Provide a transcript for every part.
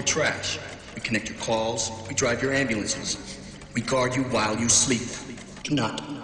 your trash. We connect your calls. We drive your ambulances. We guard you while you sleep. Do not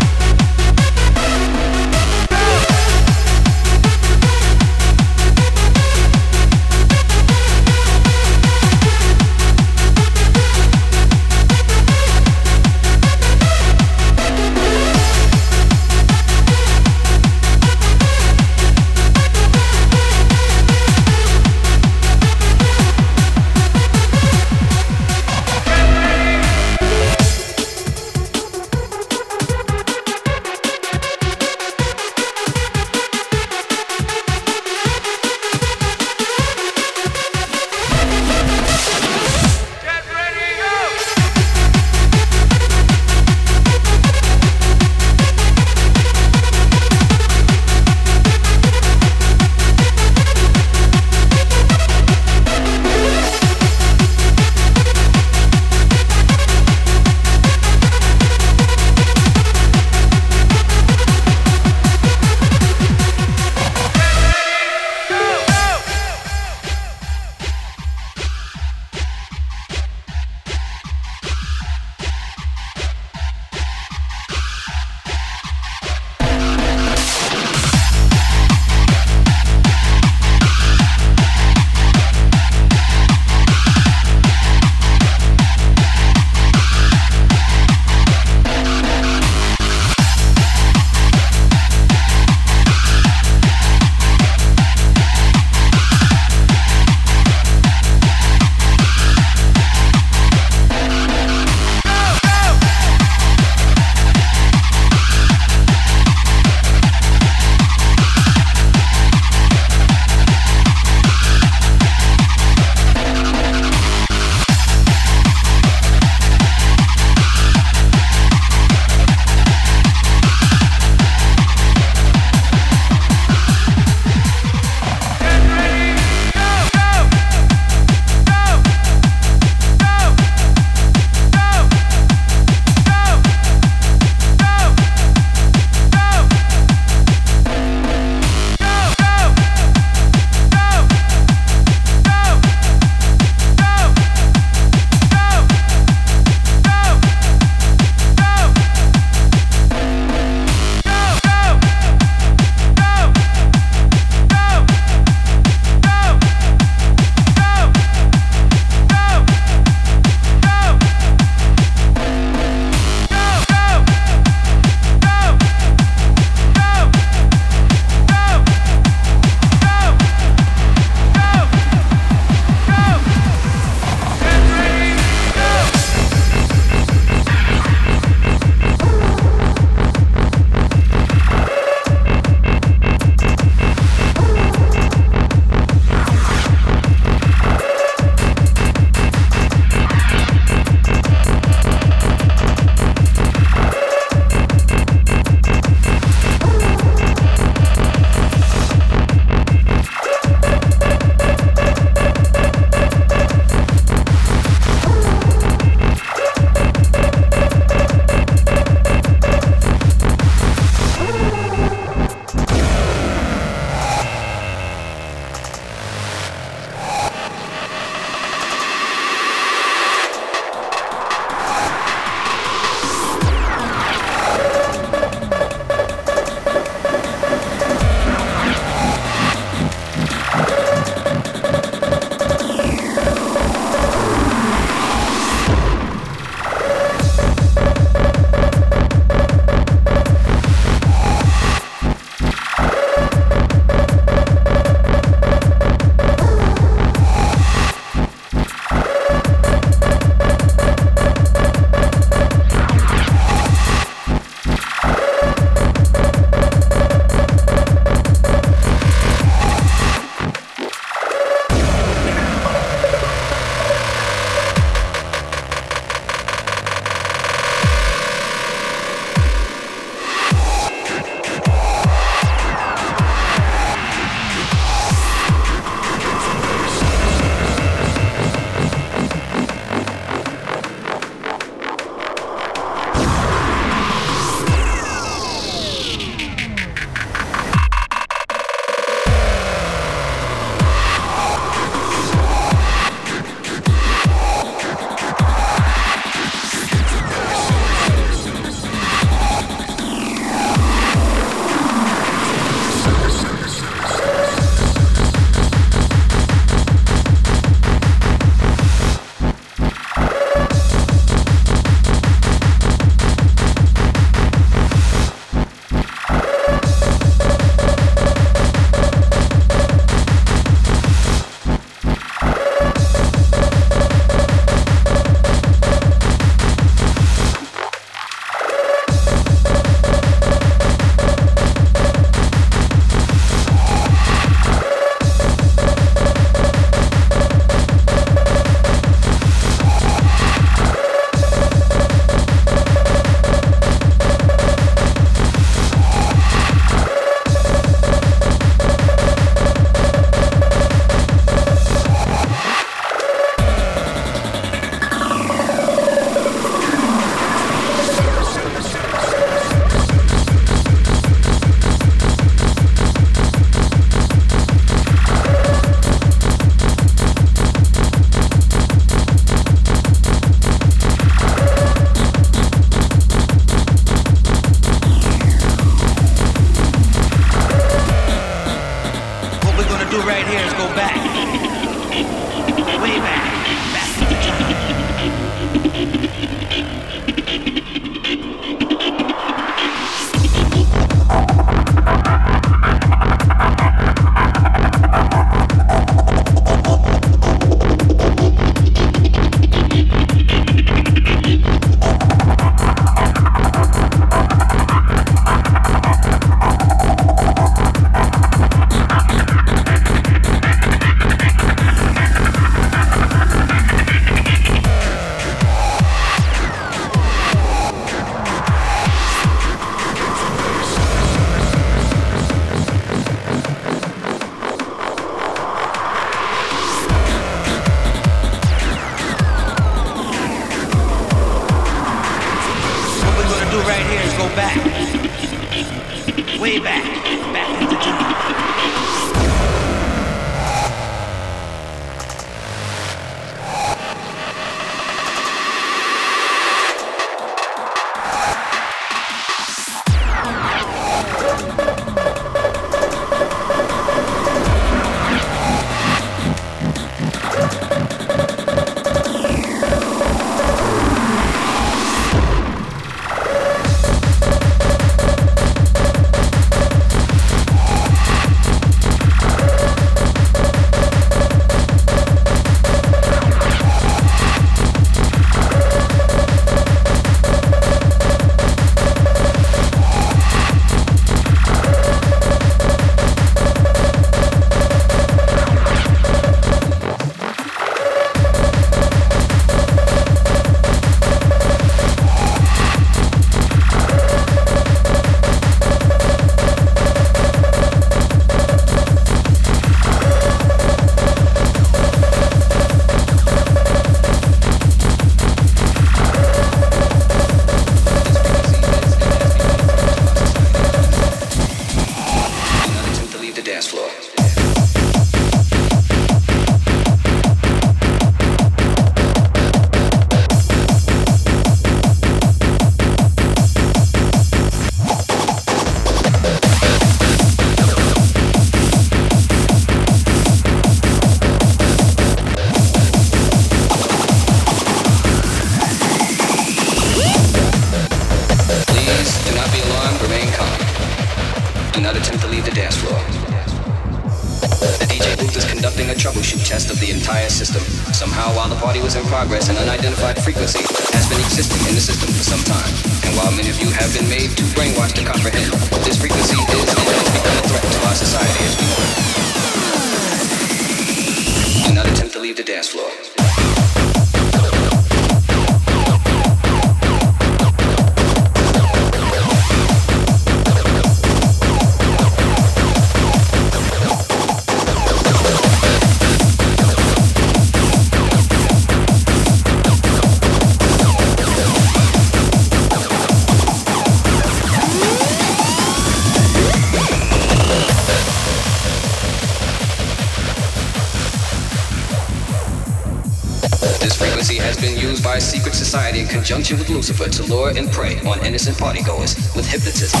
with Lucifer to lure and prey on innocent partygoers with hypnotism,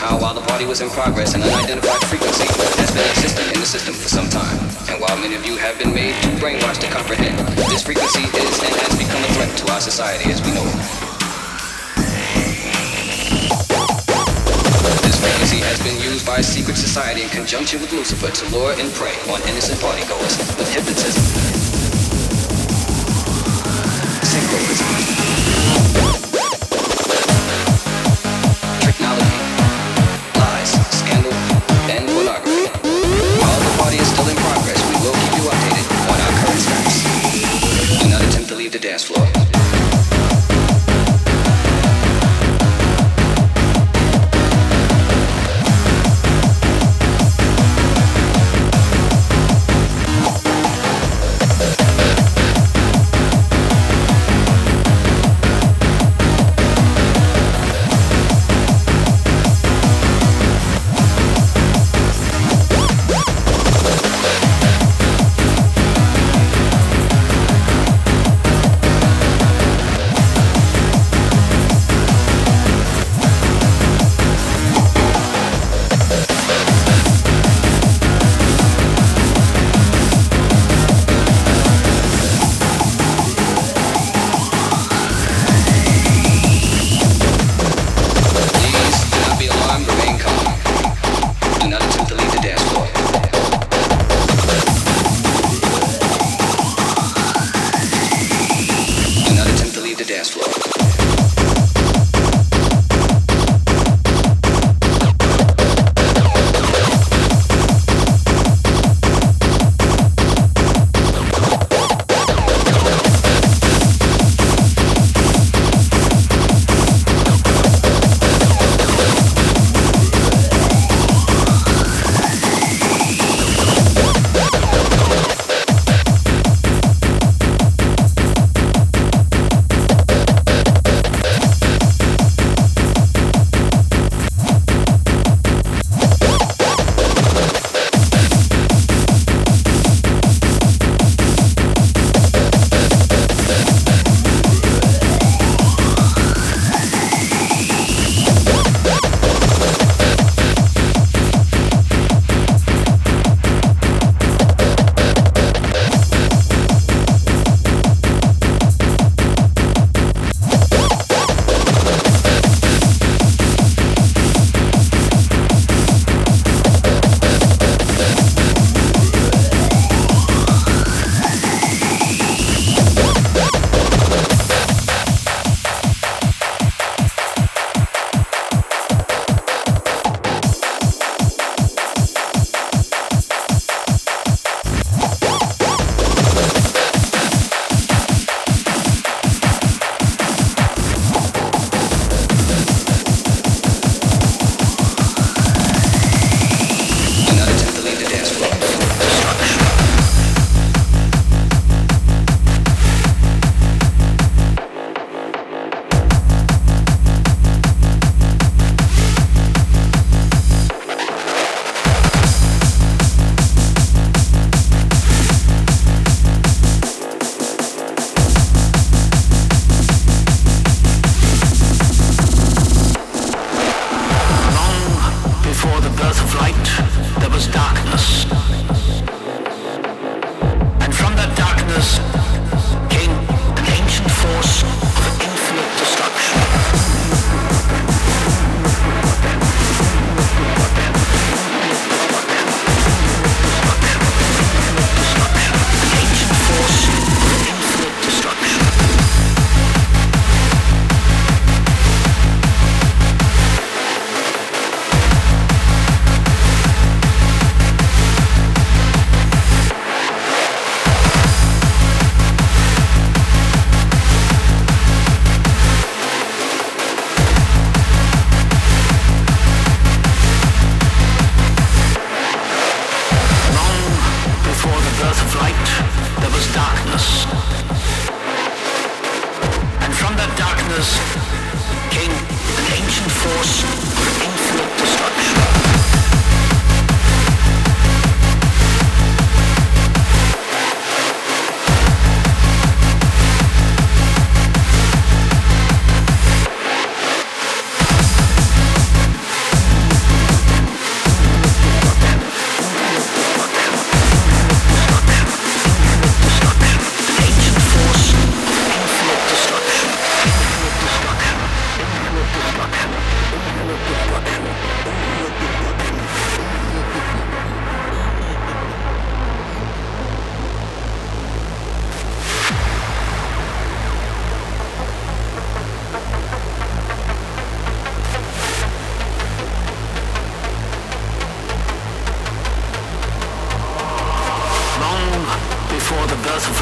Somehow, while the party was in progress, an unidentified frequency has been existing in the system for some time. And while many of you have been made too brainwashed to comprehend, this frequency is and has become a threat to our society as we know it. This frequency has been used by a secret society in conjunction with Lucifer to lure and prey on innocent partygoers with hypnotism, synchroprism.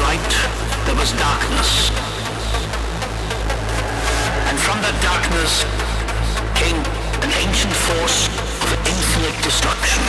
light, there was darkness. And from that darkness came an ancient force of infinite destruction.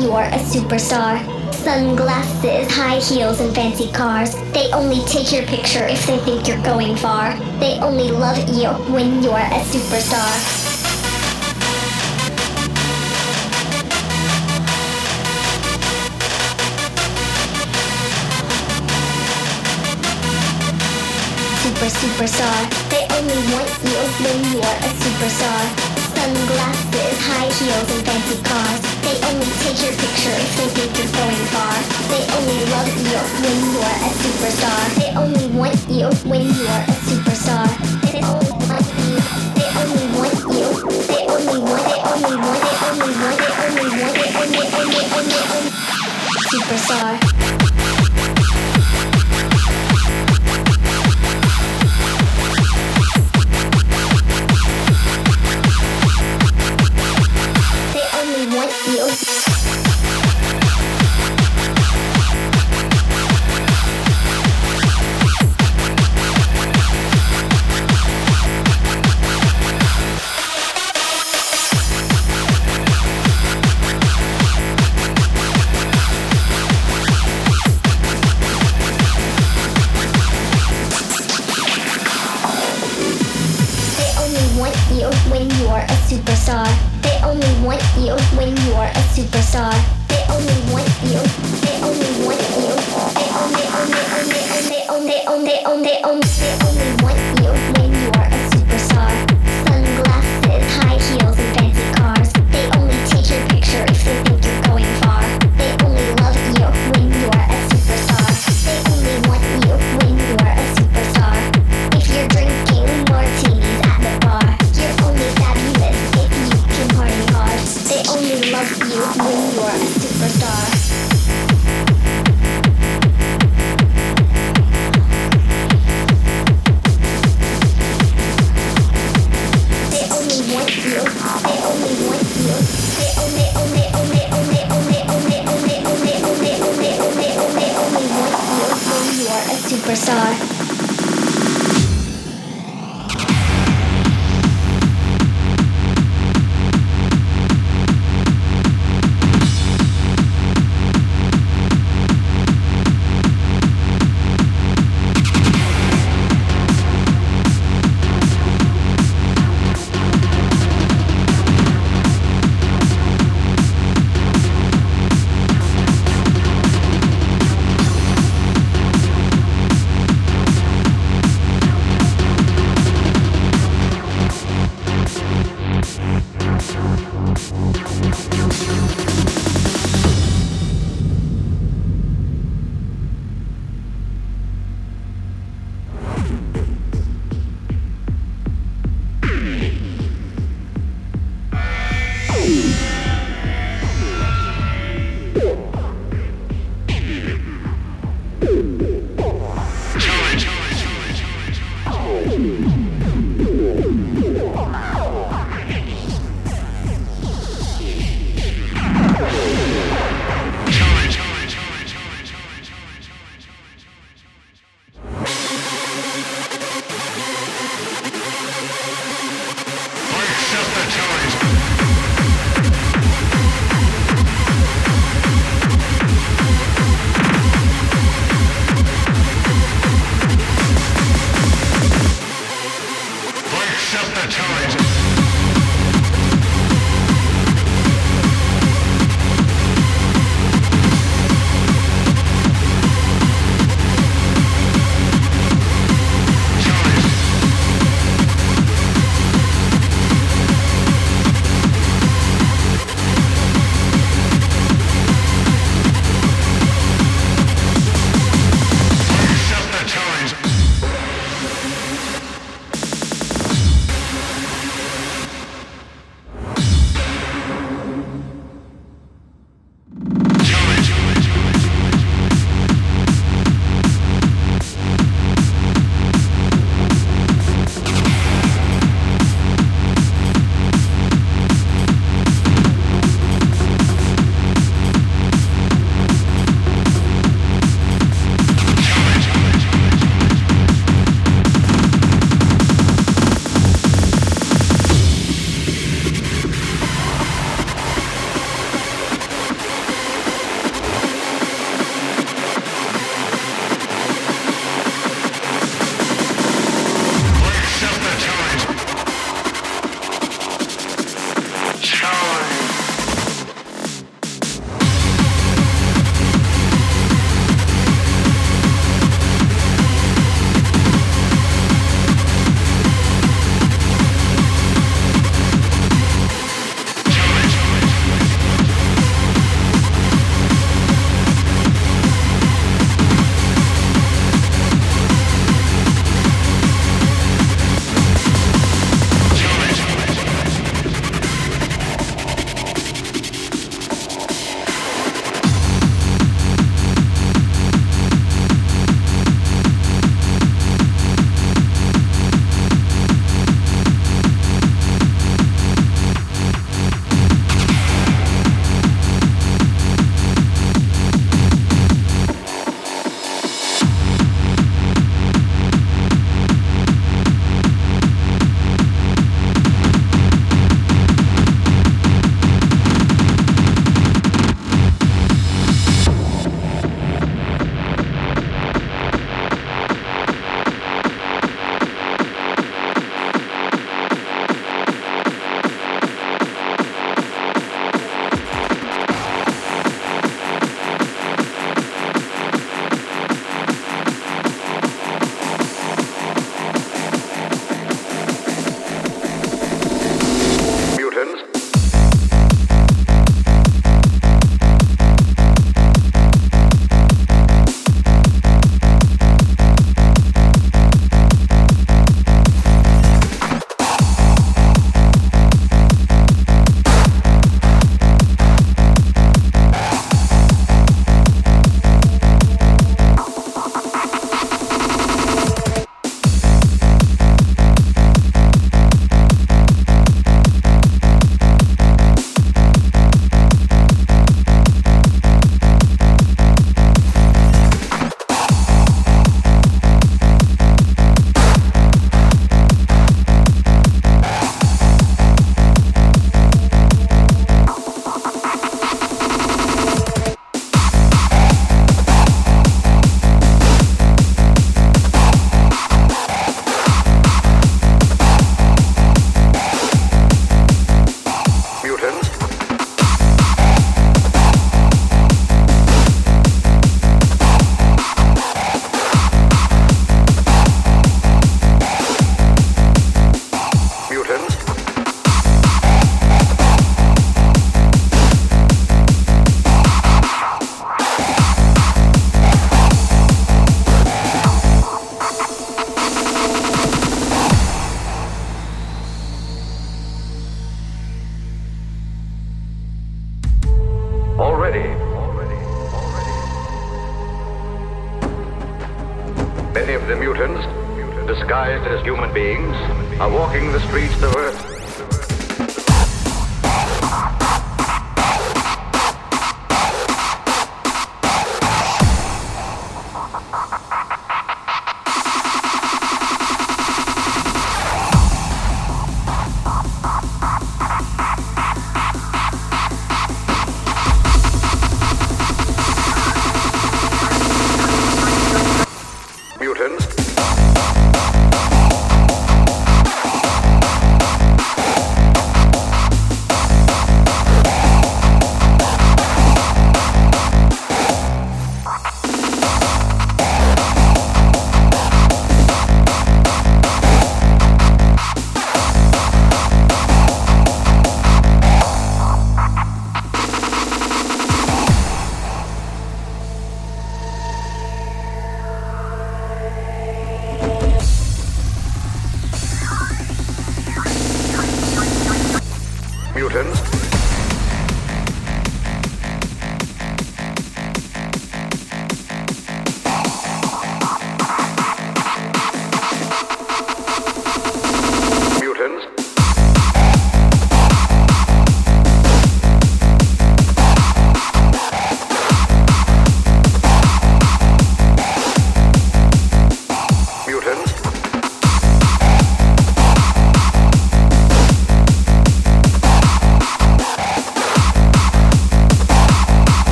You're a superstar. Sunglasses, high heels, and fancy cars. They only take your picture if they think you're going far. They only love you when you're a superstar. super superstar. They only want you when you're a superstar. Sunglasses, high and fancy cars. They only take your picture if they think you're going far. They only love you when you're a superstar. They only want you when you're a superstar. They only want you. They only want you. They only want. They only want. They only want. They only want. They only. Only. Only. Only. Superstar.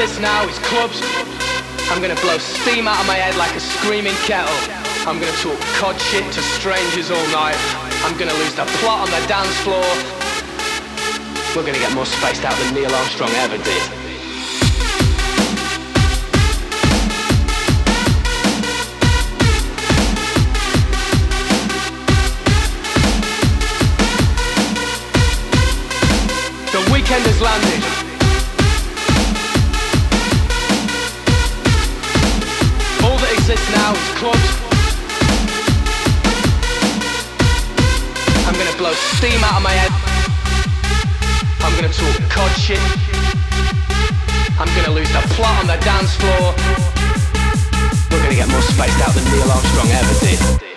exist now is clubs. I'm gonna blow steam out of my head like a screaming kettle. I'm gonna talk cod shit to strangers all night. I'm gonna lose the plot on the dance floor. We're gonna get more spaced out than Neil Armstrong ever did. The weekend has landed. I'm gonna blow steam out of my head. I'm gonna talk cod shit. I'm gonna lose the plot on the dance floor. We're gonna get more spaced out than Neil Armstrong ever did.